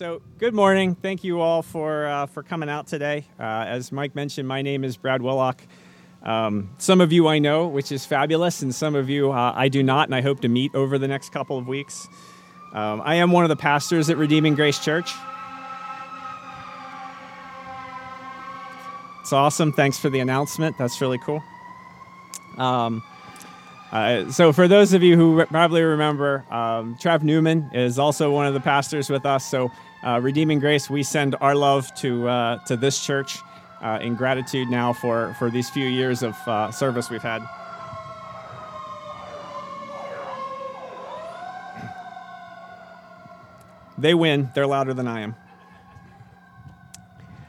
So, good morning. Thank you all for uh, for coming out today. Uh, as Mike mentioned, my name is Brad Willock. Um, some of you I know, which is fabulous, and some of you uh, I do not, and I hope to meet over the next couple of weeks. Um, I am one of the pastors at Redeeming Grace Church. It's awesome. Thanks for the announcement. That's really cool. Um, uh, so, for those of you who probably remember, um, Trav Newman is also one of the pastors with us. So, uh, Redeeming Grace, we send our love to uh, to this church uh, in gratitude now for for these few years of uh, service we've had. They win. They're louder than I am.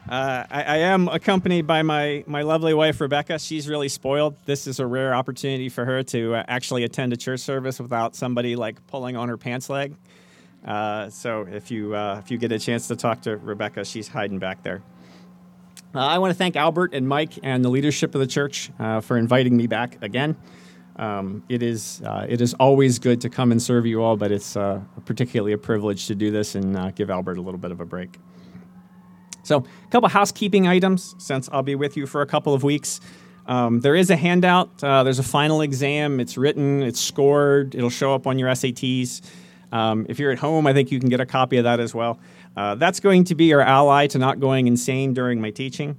Uh, I, I, am accompanied by my, my lovely wife, Rebecca. She's really spoiled. This is a rare opportunity for her to uh, actually attend a church service without somebody like pulling on her pants leg. Uh, so if you uh, if you get a chance to talk to Rebecca, she's hiding back there. Uh, I want to thank Albert and Mike and the leadership of the church uh, for inviting me back again. Um, it is uh, it is always good to come and serve you all, but it's uh, particularly a privilege to do this and give Albert a little bit of a break. So, a couple housekeeping items since I'll be with you for a couple of weeks. Um, there is a handout. there's a final exam. It's written. It's scored. It'll show up on your SATs. Um, if you're at home, I think you can get a copy of that as well. Uh, that's going to be your ally to not going insane during my teaching.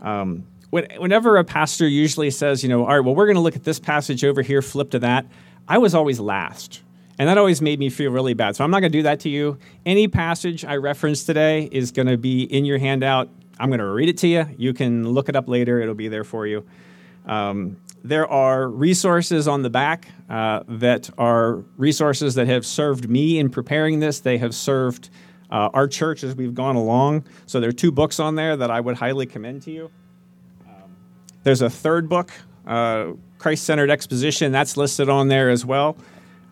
Um, whenever a pastor usually says, you know, all right, well, we're going to look at this passage over here, flip to that, I was always last. And that always made me feel really bad. So I'm not going to do that to you. Any passage I reference today is going to be in your handout. I'm going to read it to you. You can look it up later, it'll be there for you. Um, there are resources on the back uh, that are resources that have served me in preparing this. They have served uh, our church as we've gone along. So there are two books on there that I would highly commend to you. Um, there's a third book, uh, Christ Centered Exposition, that's listed on there as well.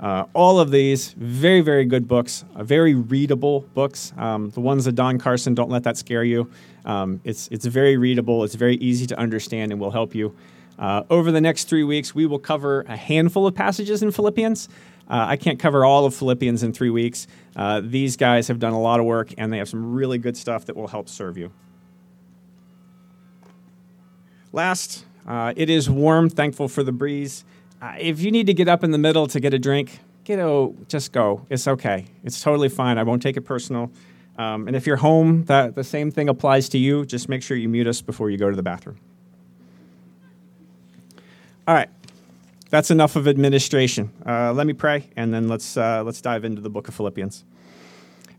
Uh, all of these very, very good books, uh, very readable books. Um, the ones of Don Carson, don't let that scare you. Um, it's, it's very readable, it's very easy to understand, and will help you. Uh, over the next three weeks, we will cover a handful of passages in Philippians. Uh, I can't cover all of Philippians in three weeks. Uh, these guys have done a lot of work, and they have some really good stuff that will help serve you. Last, uh, it is warm, thankful for the breeze. Uh, if you need to get up in the middle to get a drink, get a, just go. It's okay. It's totally fine. I won't take it personal. Um, and if you're home, that, the same thing applies to you. Just make sure you mute us before you go to the bathroom. All right, that's enough of administration. Uh, let me pray, and then let's uh, let's dive into the book of Philippians.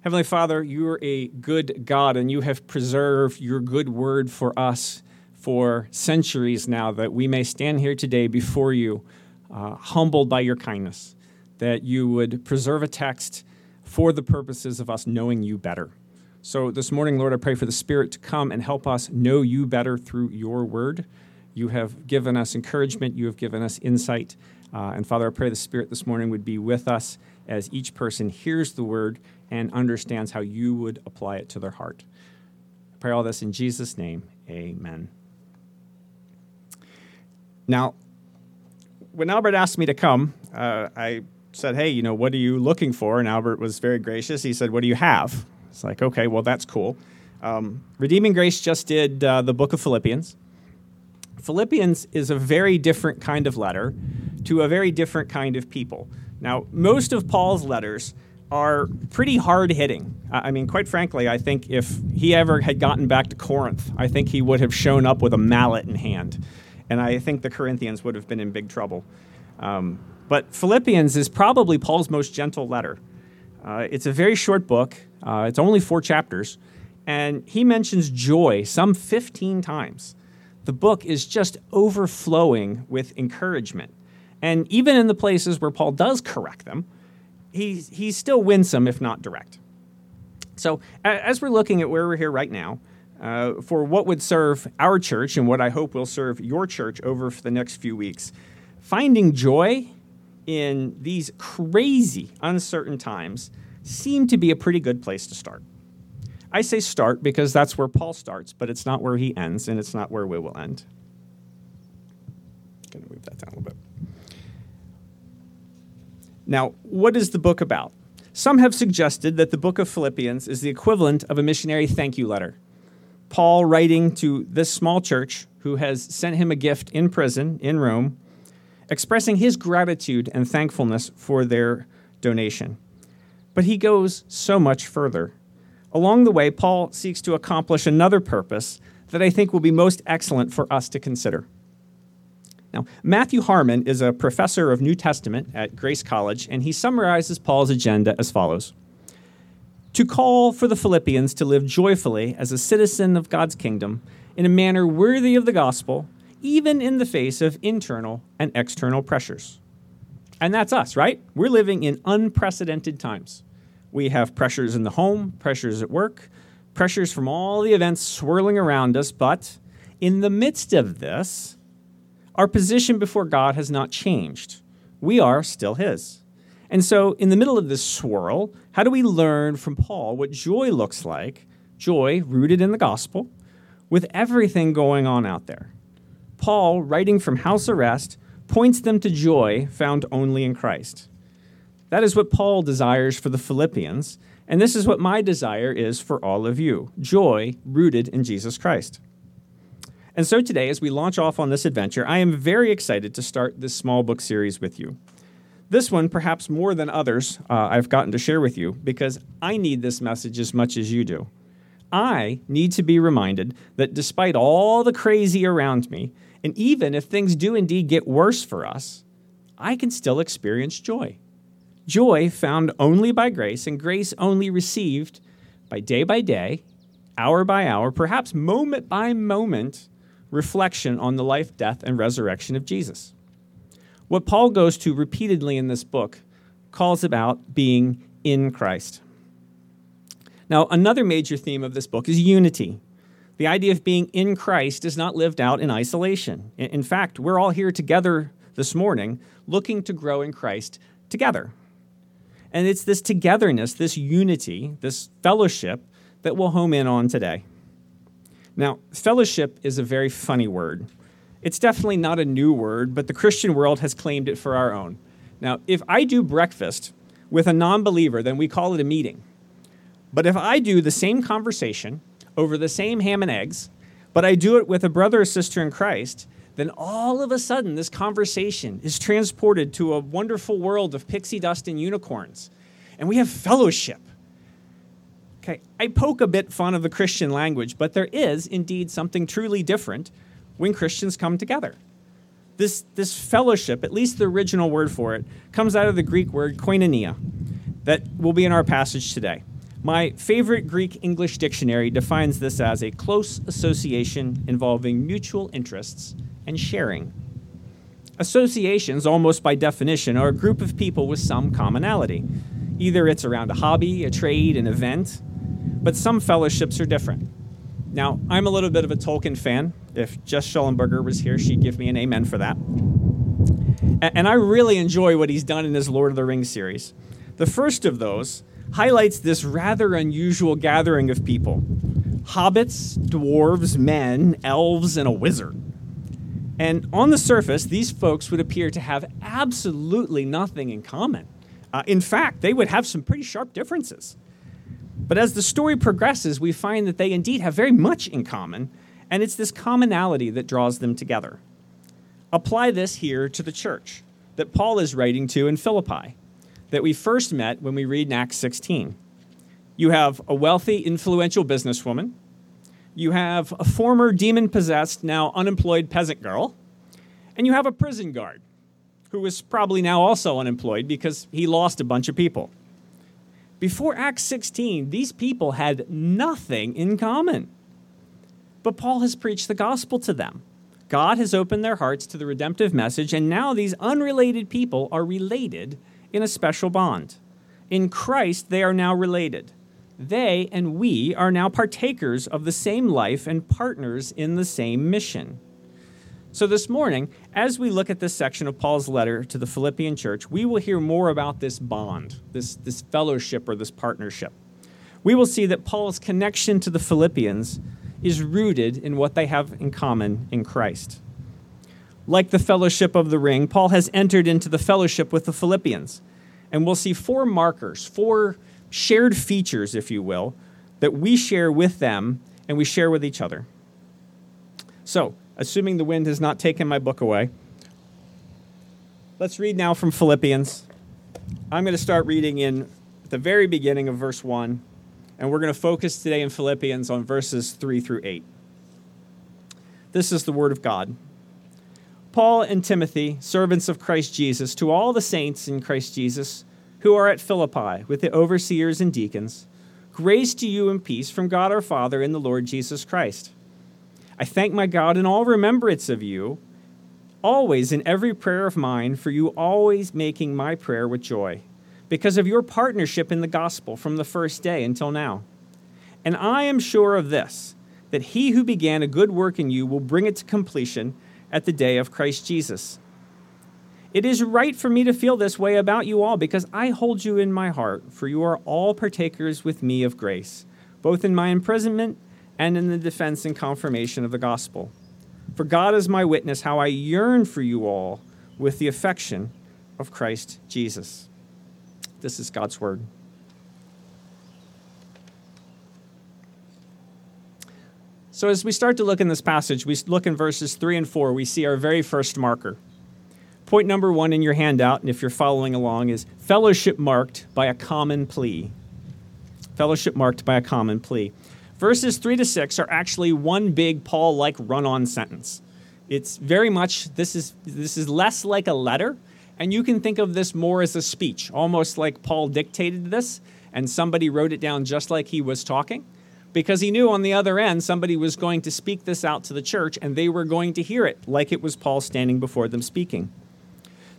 Heavenly Father, you are a good God, and you have preserved your good word for us for centuries now, that we may stand here today before you, uh, humbled by your kindness, that you would preserve a text for the purposes of us knowing you better. So this morning, Lord, I pray for the Spirit to come and help us know you better through your word. You have given us encouragement, you have given us insight. Uh, and Father, I pray the Spirit this morning would be with us as each person hears the word and understands how you would apply it to their heart. I pray all this in Jesus' name. Amen. Now, when Albert asked me to come, uh, I said, Hey, you know, what are you looking for? And Albert was very gracious. He said, What do you have? It's like, Okay, well, that's cool. Um, Redeeming Grace just did uh, the book of Philippians. Philippians is a very different kind of letter to a very different kind of people. Now, most of Paul's letters are pretty hard hitting. I mean, quite frankly, I think if he ever had gotten back to Corinth, I think he would have shown up with a mallet in hand. And I think the Corinthians would have been in big trouble. Um, but Philippians is probably Paul's most gentle letter. Uh, it's a very short book, uh, it's only four chapters, and he mentions joy some 15 times the book is just overflowing with encouragement. And even in the places where Paul does correct them, he's, he's still winsome, if not direct. So, as we're looking at where we're here right now, uh, for what would serve our church and what I hope will serve your church over for the next few weeks, finding joy in these crazy, uncertain times seem to be a pretty good place to start. I say start because that's where Paul starts, but it's not where he ends, and it's not where we will end. Going to move that down a little bit. Now, what is the book about? Some have suggested that the book of Philippians is the equivalent of a missionary thank you letter. Paul writing to this small church who has sent him a gift in prison in Rome, expressing his gratitude and thankfulness for their donation. But he goes so much further. Along the way, Paul seeks to accomplish another purpose that I think will be most excellent for us to consider. Now, Matthew Harmon is a professor of New Testament at Grace College, and he summarizes Paul's agenda as follows To call for the Philippians to live joyfully as a citizen of God's kingdom in a manner worthy of the gospel, even in the face of internal and external pressures. And that's us, right? We're living in unprecedented times. We have pressures in the home, pressures at work, pressures from all the events swirling around us, but in the midst of this, our position before God has not changed. We are still His. And so, in the middle of this swirl, how do we learn from Paul what joy looks like? Joy rooted in the gospel, with everything going on out there. Paul, writing from house arrest, points them to joy found only in Christ. That is what Paul desires for the Philippians, and this is what my desire is for all of you joy rooted in Jesus Christ. And so today, as we launch off on this adventure, I am very excited to start this small book series with you. This one, perhaps more than others, uh, I've gotten to share with you because I need this message as much as you do. I need to be reminded that despite all the crazy around me, and even if things do indeed get worse for us, I can still experience joy. Joy found only by grace, and grace only received by day by day, hour by hour, perhaps moment by moment reflection on the life, death, and resurrection of Jesus. What Paul goes to repeatedly in this book calls about being in Christ. Now, another major theme of this book is unity. The idea of being in Christ is not lived out in isolation. In fact, we're all here together this morning looking to grow in Christ together. And it's this togetherness, this unity, this fellowship that we'll home in on today. Now, fellowship is a very funny word. It's definitely not a new word, but the Christian world has claimed it for our own. Now, if I do breakfast with a non believer, then we call it a meeting. But if I do the same conversation over the same ham and eggs, but I do it with a brother or sister in Christ, then all of a sudden this conversation is transported to a wonderful world of pixie dust and unicorns. And we have fellowship. Okay, I poke a bit fun of the Christian language, but there is indeed something truly different when Christians come together. This, this fellowship, at least the original word for it, comes out of the Greek word koinonia that will be in our passage today. My favorite Greek English dictionary defines this as a close association involving mutual interests and sharing. Associations, almost by definition, are a group of people with some commonality. Either it's around a hobby, a trade, an event, but some fellowships are different. Now, I'm a little bit of a Tolkien fan. If Jess Schellenberger was here, she'd give me an amen for that. And I really enjoy what he's done in his Lord of the Rings series. The first of those highlights this rather unusual gathering of people hobbits, dwarves, men, elves, and a wizard. And on the surface, these folks would appear to have absolutely nothing in common. Uh, in fact, they would have some pretty sharp differences. But as the story progresses, we find that they indeed have very much in common, and it's this commonality that draws them together. Apply this here to the church that Paul is writing to in Philippi, that we first met when we read in Acts 16. You have a wealthy, influential businesswoman. You have a former demon possessed, now unemployed peasant girl. And you have a prison guard who is probably now also unemployed because he lost a bunch of people. Before Acts 16, these people had nothing in common. But Paul has preached the gospel to them. God has opened their hearts to the redemptive message, and now these unrelated people are related in a special bond. In Christ, they are now related. They and we are now partakers of the same life and partners in the same mission. So, this morning, as we look at this section of Paul's letter to the Philippian church, we will hear more about this bond, this, this fellowship or this partnership. We will see that Paul's connection to the Philippians is rooted in what they have in common in Christ. Like the fellowship of the ring, Paul has entered into the fellowship with the Philippians. And we'll see four markers, four shared features, if you will, that we share with them and we share with each other. So, assuming the wind has not taken my book away, let's read now from Philippians. I'm going to start reading in the very beginning of verse 1, and we're going to focus today in Philippians on verses 3 through 8. This is the Word of God. Paul and Timothy, servants of Christ Jesus, to all the saints in Christ Jesus who are at Philippi with the overseers and deacons, grace to you and peace from God our Father and the Lord Jesus Christ. I thank my God in all remembrance of you, always in every prayer of mine, for you always making my prayer with joy, because of your partnership in the gospel from the first day until now. And I am sure of this that he who began a good work in you will bring it to completion at the day of Christ Jesus. It is right for me to feel this way about you all because I hold you in my heart, for you are all partakers with me of grace, both in my imprisonment and in the defense and confirmation of the gospel. For God is my witness how I yearn for you all with the affection of Christ Jesus. This is God's word. So, as we start to look in this passage, we look in verses 3 and 4, we see our very first marker. Point number one in your handout, and if you're following along, is fellowship marked by a common plea. Fellowship marked by a common plea. Verses 3 to 6 are actually one big Paul like run on sentence. It's very much, this is, this is less like a letter, and you can think of this more as a speech, almost like Paul dictated this and somebody wrote it down just like he was talking because he knew on the other end somebody was going to speak this out to the church and they were going to hear it like it was Paul standing before them speaking.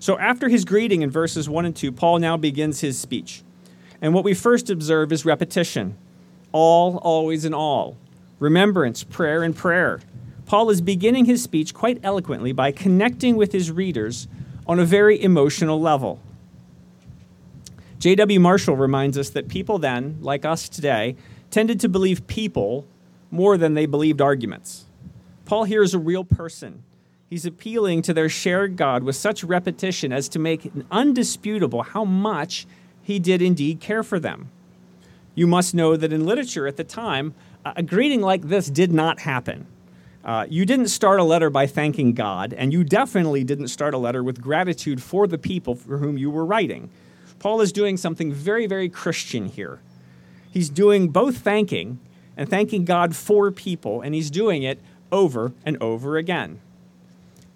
So after his greeting in verses 1 and 2, Paul now begins his speech. And what we first observe is repetition all, always, and all. Remembrance, prayer, and prayer. Paul is beginning his speech quite eloquently by connecting with his readers on a very emotional level. J.W. Marshall reminds us that people then, like us today, tended to believe people more than they believed arguments. Paul here is a real person. He's appealing to their shared God with such repetition as to make undisputable how much he did indeed care for them. You must know that in literature at the time, a greeting like this did not happen. Uh, you didn't start a letter by thanking God, and you definitely didn't start a letter with gratitude for the people for whom you were writing. Paul is doing something very, very Christian here he's doing both thanking and thanking God for people, and he's doing it over and over again.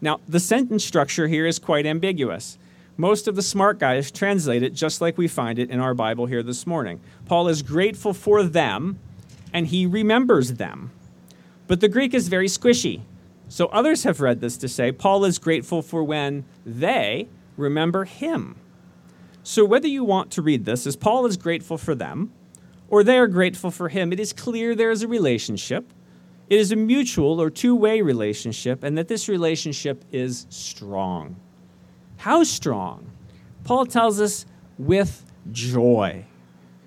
Now, the sentence structure here is quite ambiguous. Most of the smart guys translate it just like we find it in our Bible here this morning. Paul is grateful for them, and he remembers them. But the Greek is very squishy. So others have read this to say Paul is grateful for when they remember him. So whether you want to read this as Paul is grateful for them, or they are grateful for him, it is clear there is a relationship. It is a mutual or two way relationship, and that this relationship is strong. How strong? Paul tells us with joy.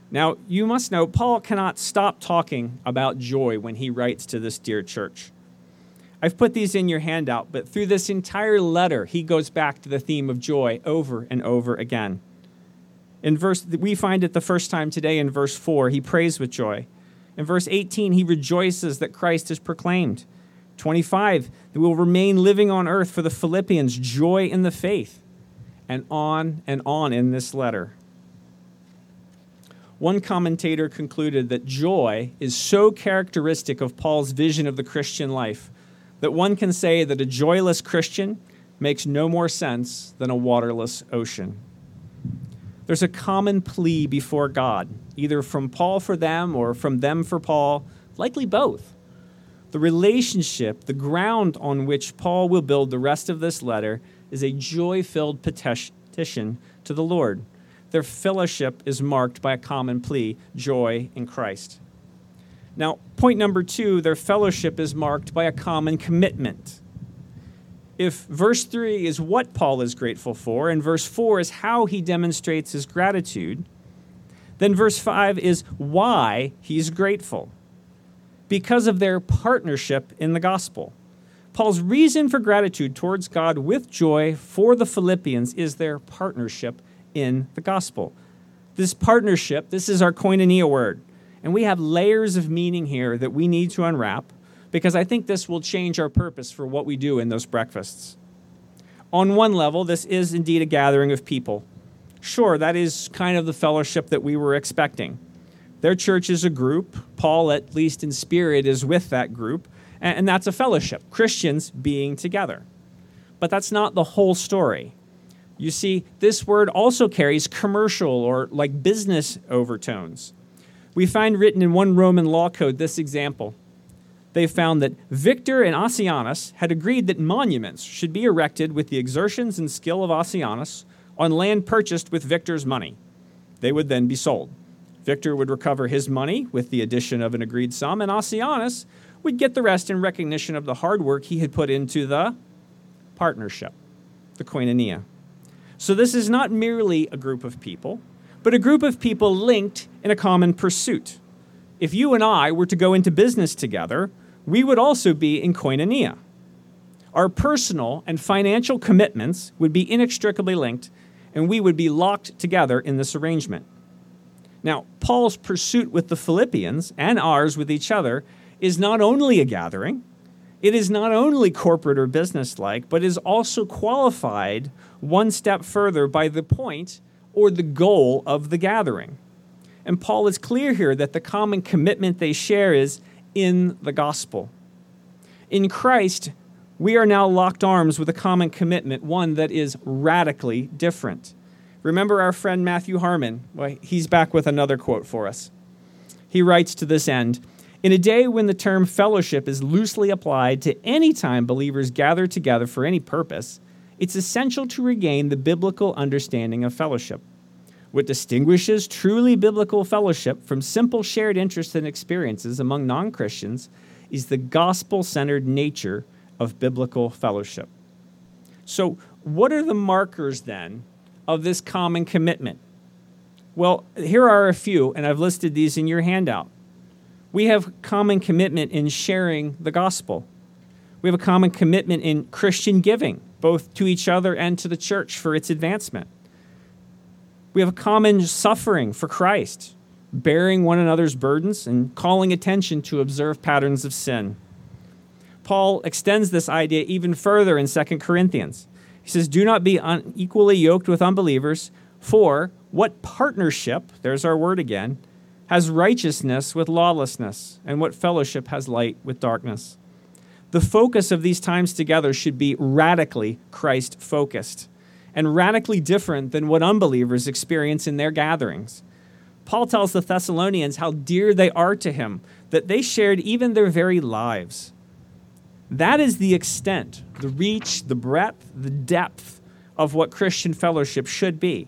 Now, you must know, Paul cannot stop talking about joy when he writes to this dear church. I've put these in your handout, but through this entire letter, he goes back to the theme of joy over and over again. In verse, we find it the first time today in verse 4. He prays with joy. In verse 18, he rejoices that Christ is proclaimed. 25, that we will remain living on earth for the Philippians, joy in the faith. And on and on in this letter. One commentator concluded that joy is so characteristic of Paul's vision of the Christian life that one can say that a joyless Christian makes no more sense than a waterless ocean. There's a common plea before God, either from Paul for them or from them for Paul, likely both. The relationship, the ground on which Paul will build the rest of this letter, is a joy filled petition to the Lord. Their fellowship is marked by a common plea joy in Christ. Now, point number two their fellowship is marked by a common commitment if verse 3 is what Paul is grateful for, and verse 4 is how he demonstrates his gratitude, then verse 5 is why he's grateful. Because of their partnership in the gospel. Paul's reason for gratitude towards God with joy for the Philippians is their partnership in the gospel. This partnership, this is our koinonia word. And we have layers of meaning here that we need to unwrap because I think this will change our purpose for what we do in those breakfasts. On one level, this is indeed a gathering of people. Sure, that is kind of the fellowship that we were expecting. Their church is a group. Paul, at least in spirit, is with that group. And that's a fellowship, Christians being together. But that's not the whole story. You see, this word also carries commercial or like business overtones. We find written in one Roman law code this example. They found that Victor and Ossianus had agreed that monuments should be erected with the exertions and skill of Ossianus on land purchased with Victor's money. They would then be sold. Victor would recover his money with the addition of an agreed sum, and Ossianus would get the rest in recognition of the hard work he had put into the partnership, the koinonia. So this is not merely a group of people, but a group of people linked in a common pursuit. If you and I were to go into business together, we would also be in koinonia. Our personal and financial commitments would be inextricably linked, and we would be locked together in this arrangement. Now, Paul's pursuit with the Philippians and ours with each other is not only a gathering, it is not only corporate or business like, but is also qualified one step further by the point or the goal of the gathering. And Paul is clear here that the common commitment they share is in the gospel. In Christ, we are now locked arms with a common commitment, one that is radically different. Remember our friend Matthew Harmon? Well, he's back with another quote for us. He writes to this end In a day when the term fellowship is loosely applied to any time believers gather together for any purpose, it's essential to regain the biblical understanding of fellowship. What distinguishes truly biblical fellowship from simple shared interests and experiences among non Christians is the gospel centered nature of biblical fellowship. So, what are the markers then of this common commitment? Well, here are a few, and I've listed these in your handout. We have common commitment in sharing the gospel. We have a common commitment in Christian giving both to each other and to the church for its advancement. We have a common suffering for Christ, bearing one another's burdens and calling attention to observed patterns of sin. Paul extends this idea even further in 2 Corinthians. He says, Do not be unequally yoked with unbelievers, for what partnership, there's our word again, has righteousness with lawlessness, and what fellowship has light with darkness? the focus of these times together should be radically Christ focused and radically different than what unbelievers experience in their gatherings. Paul tells the Thessalonians how dear they are to him, that they shared even their very lives. That is the extent, the reach, the breadth, the depth of what Christian fellowship should be.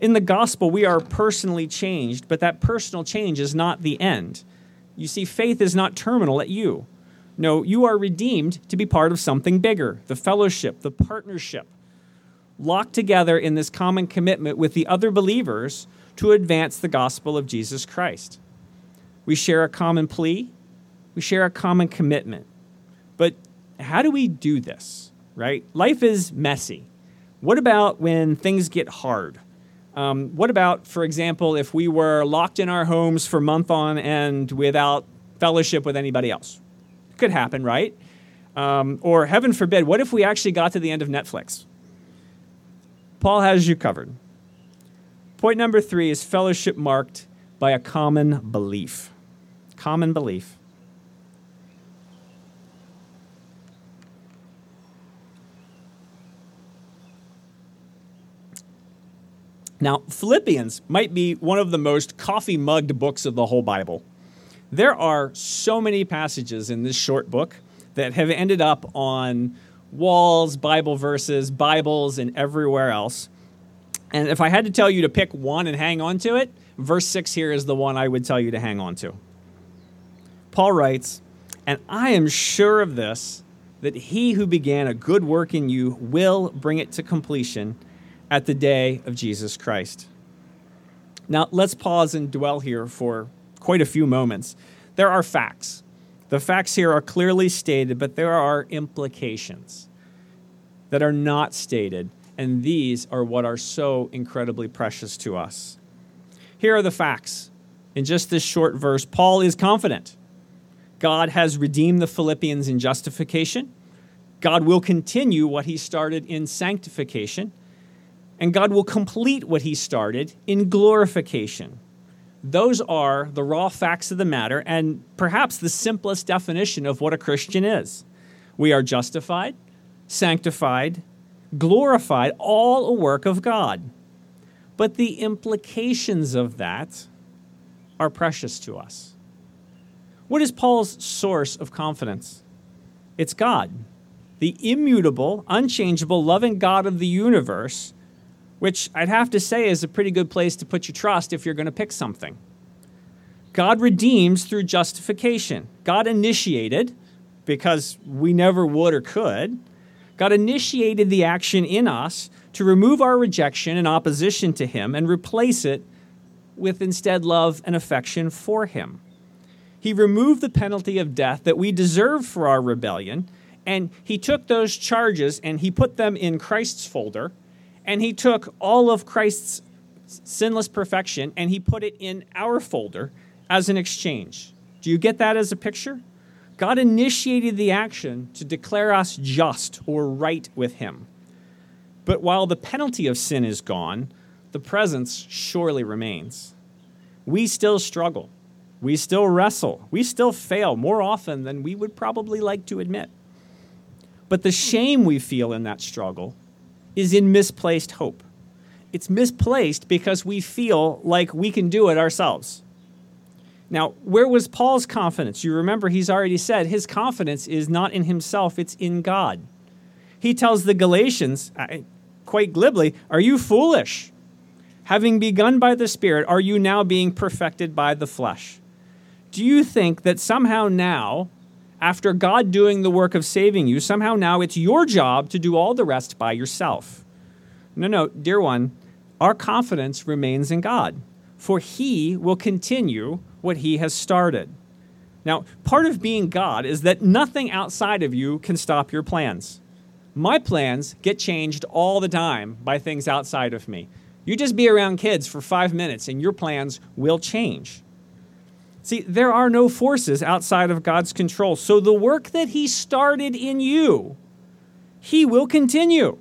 In the gospel, we are personally changed, but that personal change is not the end. You see, faith is not terminal at you. No, you are redeemed to be part of something bigger the fellowship, the partnership, locked together in this common commitment with the other believers to advance the gospel of Jesus Christ. We share a common plea, we share a common commitment. But how do we do this, right? Life is messy. What about when things get hard? Um, what about, for example, if we were locked in our homes for month on end without fellowship with anybody else? Could happen, right? Um, or heaven forbid, what if we actually got to the end of Netflix? Paul has you covered. Point number three is fellowship marked by a common belief. Common belief. Now, Philippians might be one of the most coffee mugged books of the whole Bible. There are so many passages in this short book that have ended up on walls, Bible verses, Bibles, and everywhere else. And if I had to tell you to pick one and hang on to it, verse 6 here is the one I would tell you to hang on to. Paul writes, And I am sure of this, that he who began a good work in you will bring it to completion at the day of Jesus Christ. Now, let's pause and dwell here for quite a few moments. There are facts. The facts here are clearly stated, but there are implications that are not stated. And these are what are so incredibly precious to us. Here are the facts. In just this short verse, Paul is confident. God has redeemed the Philippians in justification. God will continue what he started in sanctification. And God will complete what he started in glorification. Those are the raw facts of the matter and perhaps the simplest definition of what a Christian is. We are justified, sanctified, glorified, all a work of God. But the implications of that are precious to us. What is Paul's source of confidence? It's God, the immutable, unchangeable, loving God of the universe, which I'd have to say is a pretty good place to put your trust if you're going to pick something. God redeems through justification. God initiated, because we never would or could, God initiated the action in us to remove our rejection and opposition to Him and replace it with instead love and affection for Him. He removed the penalty of death that we deserve for our rebellion, and He took those charges and He put them in Christ's folder, and He took all of Christ's sinless perfection and He put it in our folder as an exchange. Do you get that as a picture? God initiated the action to declare us just or right with Him. But while the penalty of sin is gone, the presence surely remains. We still struggle. We still wrestle. We still fail more often than we would probably like to admit. But the shame we feel in that struggle is in misplaced hope. It's misplaced because we feel like we can do it ourselves. Now, where was Paul's confidence? You remember he's already said his confidence is not in himself, it's in God. He tells the Galatians, quite glibly, Are you foolish? Having begun by the Spirit, are you now being perfected by the flesh? Do you think that somehow now, after God doing the work of saving you, somehow now it's your job to do all the rest by yourself? No, no, dear one, our confidence remains in God, for He will continue what he has started. Now, part of being God is that nothing outside of you can stop your plans. My plans get changed all the time by things outside of me. You just be around kids for five minutes and your plans will change. See, there are no forces outside of God's control. So the work that He started in you, He will continue.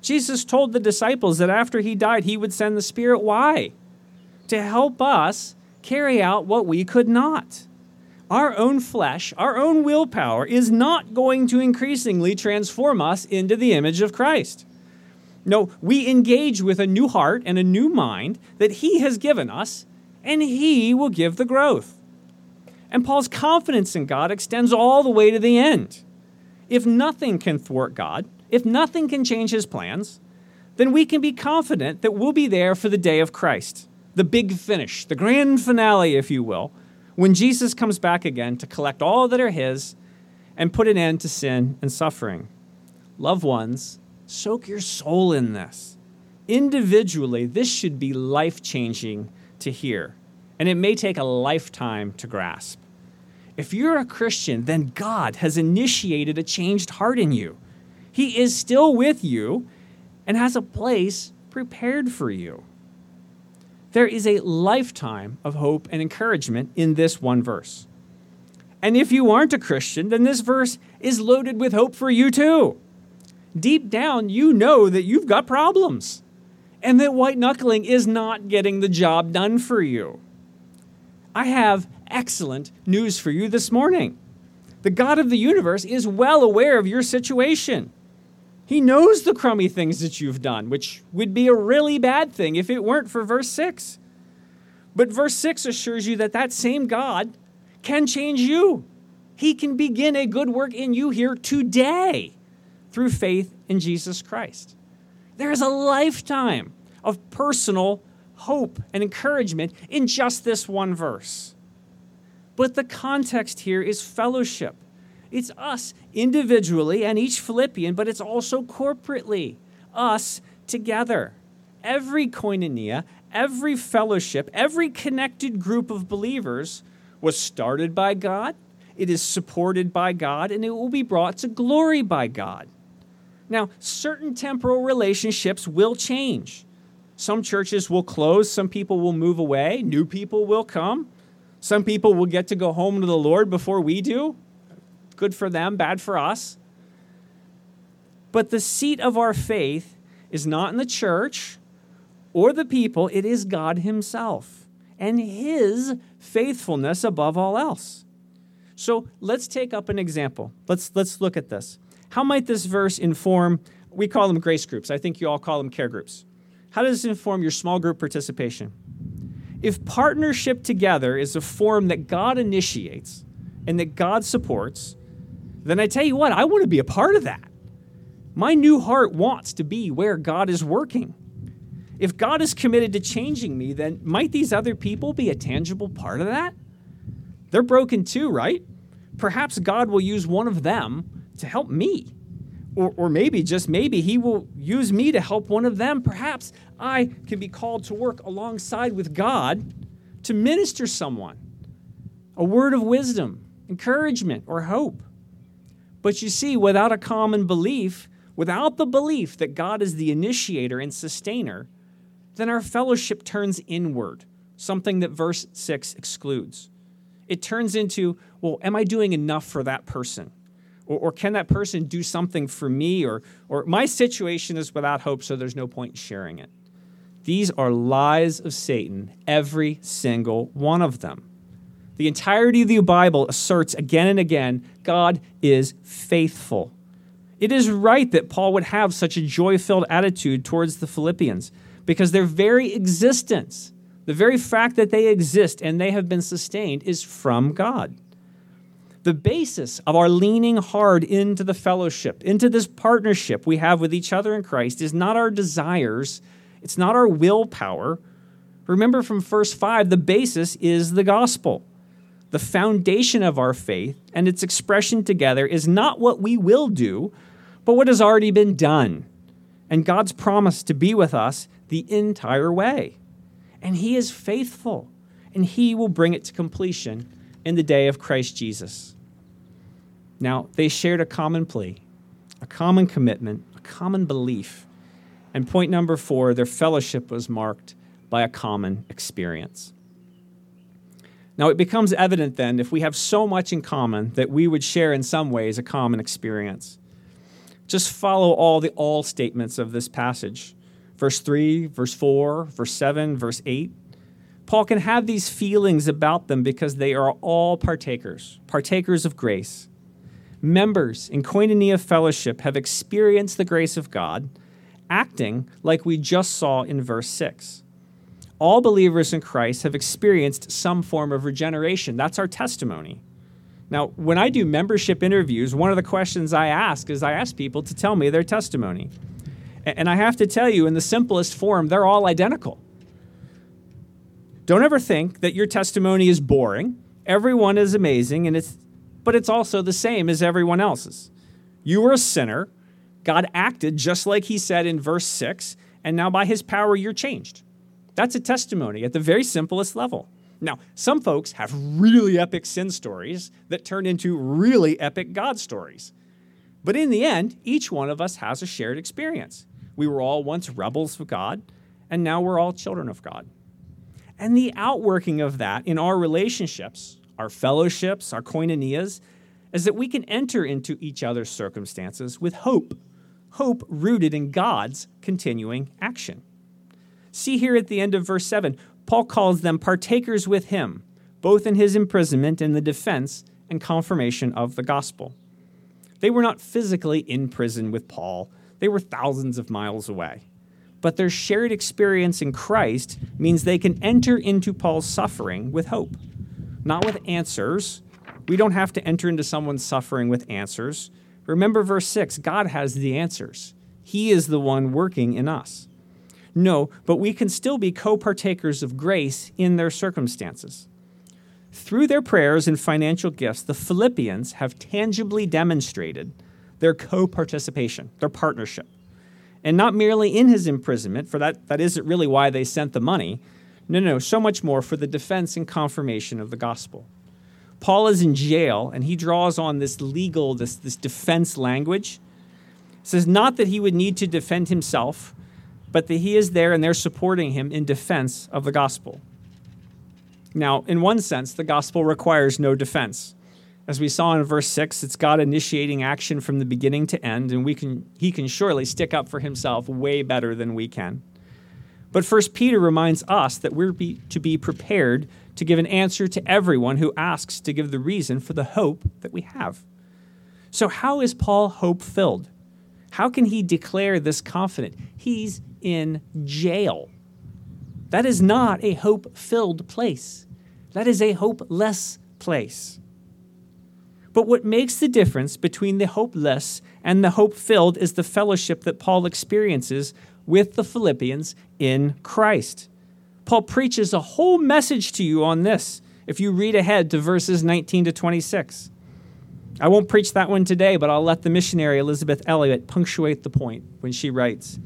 Jesus told the disciples that after He died, He would send the Spirit. Why? To help us carry out what we could not. Our own flesh, our own willpower is not going to increasingly transform us into the image of Christ. No, we engage with a new heart and a new mind that He has given us, and He will give the growth. And Paul's confidence in God extends all the way to the end. If nothing can thwart God, if nothing can change His plans, then we can be confident that we'll be there for the day of Christ the big finish, the grand finale, if you will, when Jesus comes back again to collect all that are His and put an end to sin and suffering. Loved ones, soak your soul in this. Individually, this should be life changing to hear, and it may take a lifetime to grasp. If you're a Christian, then God has initiated a changed heart in you. He is still with you and has a place prepared for you. There is a lifetime of hope and encouragement in this one verse. And if you aren't a Christian, then this verse is loaded with hope for you too. Deep down, you know that you've got problems and that white knuckling is not getting the job done for you. I have excellent news for you this morning. The God of the universe is well aware of your situation. He knows the crummy things that you've done, which would be a really bad thing if it weren't for verse 6. But verse 6 assures you that that same God can change you. He can begin a good work in you here today through faith in Jesus Christ. There is a lifetime of personal hope and encouragement in just this one verse. But the context here is fellowship. It's us individually and each Philippian, but it's also corporately, us together. Every koinonia, every fellowship, every connected group of believers was started by God, it is supported by God, and it will be brought to glory by God. Now, certain temporal relationships will change. Some churches will close, some people will move away, new people will come. Some people will get to go home to the Lord before we do. Good for them, bad for us. But the seat of our faith is not in the church or the people, it is God Himself and His faithfulness above all else. So let's take up an example. Let's, let's look at this. How might this verse inform, we call them grace groups. I think you all call them care groups. How does this inform your small group participation? If partnership together is a form that God initiates and that God supports, then I tell you what, I want to be a part of that. My new heart wants to be where God is working. If God is committed to changing me, then might these other people be a tangible part of that? They're broken too, right? Perhaps God will use one of them to help me. Or, or maybe, just maybe, He will use me to help one of them. Perhaps I can be called to work alongside with God to minister someone a word of wisdom, encouragement, or hope. But you see, without a common belief, without the belief that God is the initiator and sustainer, then our fellowship turns inward, something that verse 6 excludes. It turns into, well, am I doing enough for that person? Or, or, can that person do something for me? Or, or my situation is without hope, so there's no point in sharing it. These are lies of Satan, every single one of them. The entirety of the Bible asserts again and again God is faithful. It is right that Paul would have such a joy filled attitude towards the Philippians because their very existence, the very fact that they exist and they have been sustained, is from God. The basis of our leaning hard into the fellowship, into this partnership we have with each other in Christ, is not our desires, it's not our willpower. Remember from verse 5, the basis is the gospel. The foundation of our faith and its expression together is not what we will do, but what has already been done and God's promise to be with us the entire way. And He is faithful, and He will bring it to completion in the day of Christ Jesus. Now, they shared a common plea, a common commitment, a common belief. And point number four, their fellowship was marked by a common experience. Now, it becomes evident then, if we have so much in common, that we would share in some ways a common experience. Just follow all the all statements of this passage verse 3, verse 4, verse 7, verse 8. Paul can have these feelings about them because they are all partakers, partakers of grace. Members in koinonia fellowship have experienced the grace of God, acting like we just saw in verse 6. All believers in Christ have experienced some form of regeneration. That's our testimony. Now, when I do membership interviews, one of the questions I ask is I ask people to tell me their testimony. And I have to tell you, in the simplest form, they're all identical. Don't ever think that your testimony is boring. Everyone is amazing, and it's, but it's also the same as everyone else's. You were a sinner. God acted just like he said in verse 6, and now by his power, you're changed. That's a testimony at the very simplest level. Now, some folks have really epic sin stories that turn into really epic God stories. But in the end, each one of us has a shared experience. We were all once rebels of God, and now we're all children of God. And the outworking of that in our relationships, our fellowships, our koinonias, is that we can enter into each other's circumstances with hope, hope rooted in God's continuing action. See here at the end of verse 7 Paul calls them partakers with him, both in his imprisonment and the defense and confirmation of the gospel. They were not physically in prison with Paul, they were thousands of miles away. But their shared experience in Christ means they can enter into Paul's suffering with hope, not with answers. We don't have to enter into someone's suffering with answers. Remember verse 6 God has the answers, He is the one working in us. No, but we can still be co partakers of grace in their circumstances. Through their prayers and financial gifts, the Philippians have tangibly demonstrated their co participation, their partnership. And not merely in his imprisonment, for that, that isn't really why they sent the money. No, no, so much more for the defense and confirmation of the gospel. Paul is in jail and he draws on this legal, this, this defense language It says, not that he would need to defend himself, but that he is there and they're supporting him in defense of the gospel. Now, in one sense, the gospel requires no defense. As we saw in verse 6, it's God initiating action from the beginning to end, and we can, he can surely stick up for himself way better than we can. But First Peter reminds us that we're be, to be prepared to give an answer to everyone who asks to give the reason for the hope that we have. So, how is Paul hope filled? How can he declare this confident? He's in jail. That is not a hope filled place, that is a hopeless place. But what makes the difference between the hopeless and the hope filled is the fellowship that Paul experiences with the Philippians in Christ. Paul preaches a whole message to you on this if you read ahead to verses 19 to 26. I won't preach that one today, but I'll let the missionary Elisabeth Elliot punctuate the point when she writes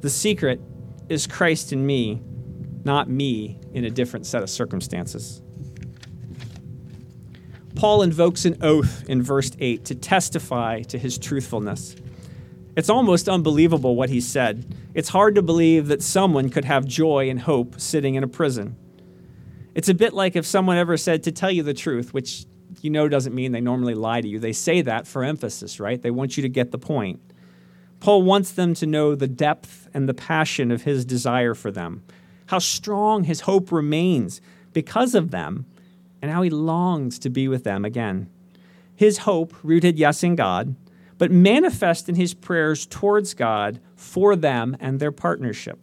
The secret is Christ in me, not me in a different set of circumstances. Paul invokes an oath in verse 8 to testify to his truthfulness. It's almost unbelievable what he said. It's hard to believe that someone could have joy and hope sitting in a prison. It's a bit like if someone ever said to tell you the truth, which you know doesn't mean they normally lie to you. They say that for emphasis, right? They want you to get the point. Paul wants them to know the depth and the passion of his desire for them, how strong his hope remains because of them, and how he longs to be with them again. His hope, rooted, yes, in God, but manifest in his prayers towards God for them and their partnership.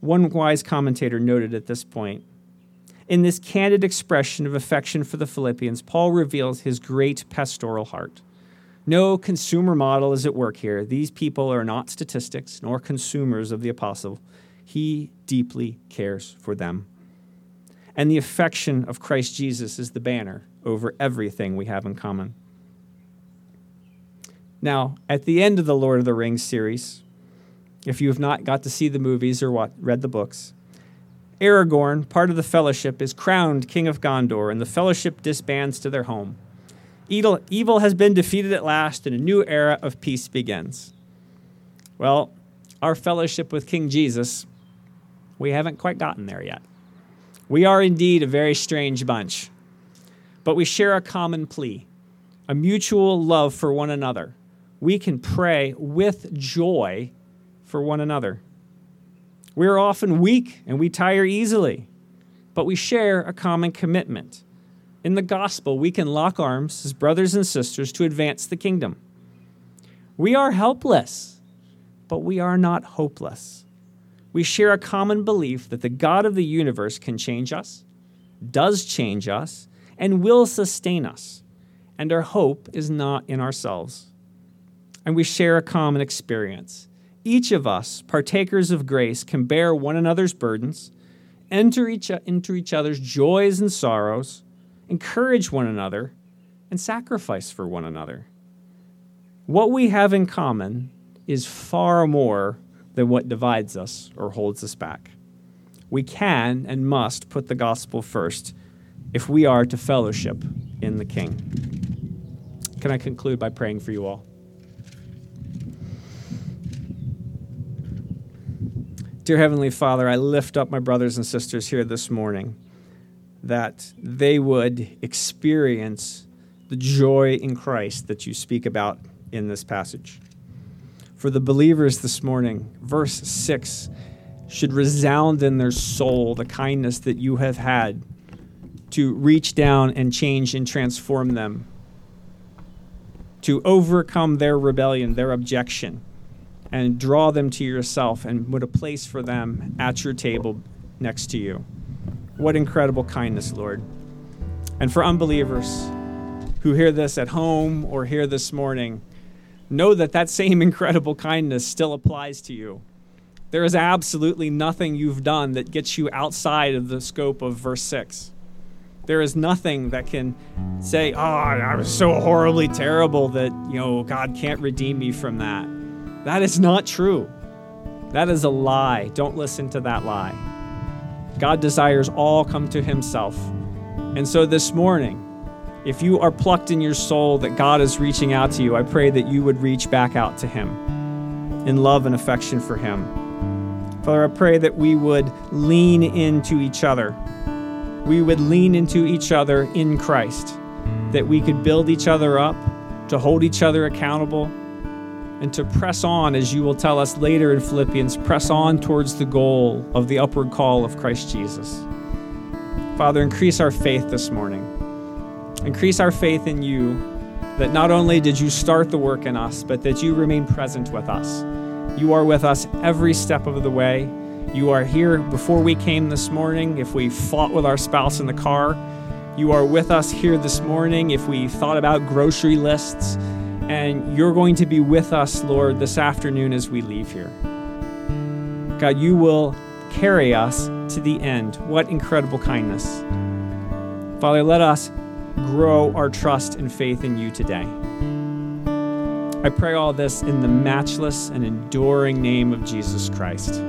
One wise commentator noted at this point in this candid expression of affection for the Philippians, Paul reveals his great pastoral heart. No consumer model is at work here. These people are not statistics nor consumers of the apostle. He deeply cares for them. And the affection of Christ Jesus is the banner over everything we have in common. Now, at the end of the Lord of the Rings series, if you have not got to see the movies or what, read the books, Aragorn, part of the Fellowship, is crowned King of Gondor, and the Fellowship disbands to their home. Evil, evil has been defeated at last, and a new era of peace begins. Well, our fellowship with King Jesus, we haven't quite gotten there yet. We are indeed a very strange bunch, but we share a common plea, a mutual love for one another. We can pray with joy for one another. We are often weak and we tire easily, but we share a common commitment. In the gospel, we can lock arms as brothers and sisters to advance the kingdom. We are helpless, but we are not hopeless. We share a common belief that the God of the universe can change us, does change us, and will sustain us. And our hope is not in ourselves. And we share a common experience each of us, partakers of grace, can bear one another's burdens, enter each, into each other's joys and sorrows, encourage one another, and sacrifice for one another. What we have in common is far more than what divides us or holds us back. We can and must put the gospel first if we are to fellowship in the King. Can I conclude by praying for you all? Dear Heavenly Father, I lift up my brothers and sisters here this morning that they would experience the joy in Christ that you speak about in this passage. For the believers this morning, verse 6 should resound in their soul the kindness that you have had to reach down and change and transform them, to overcome their rebellion, their objection and draw them to yourself and put a place for them at your table next to you. What incredible kindness, Lord. And for unbelievers who hear this at home or hear this morning, know that that same incredible kindness still applies to you. There is absolutely nothing you've done that gets you outside of the scope of verse 6. There is nothing that can say, "Oh, I was so horribly terrible that, you know, God can't redeem me from that." That is not true. That is a lie. Don't listen to that lie. God desires all come to himself. And so this morning, If you are plucked in your soul that God is reaching out to you, I pray that you would reach back out to Him in love and affection for Him. Father, I pray that we would lean into each other. We would lean into each other in Christ, that we could build each other up, to hold each other accountable, and to press on, as you will tell us later in Philippians, press on towards the goal of the upward call of Christ Jesus. Father, increase our faith this morning. Increase our faith in you that not only did you start the work in us, but that you remain present with us. You are with us every step of the way. You are here before we came this morning. If we fought with our spouse in the car, you are with us here this morning. If we thought about grocery lists, and you're going to be with us, Lord, this afternoon as we leave here. God, you will carry us to the end. What incredible kindness. Father, let us grow our trust and faith in you today. I pray all this in the matchless and enduring name of Jesus Christ.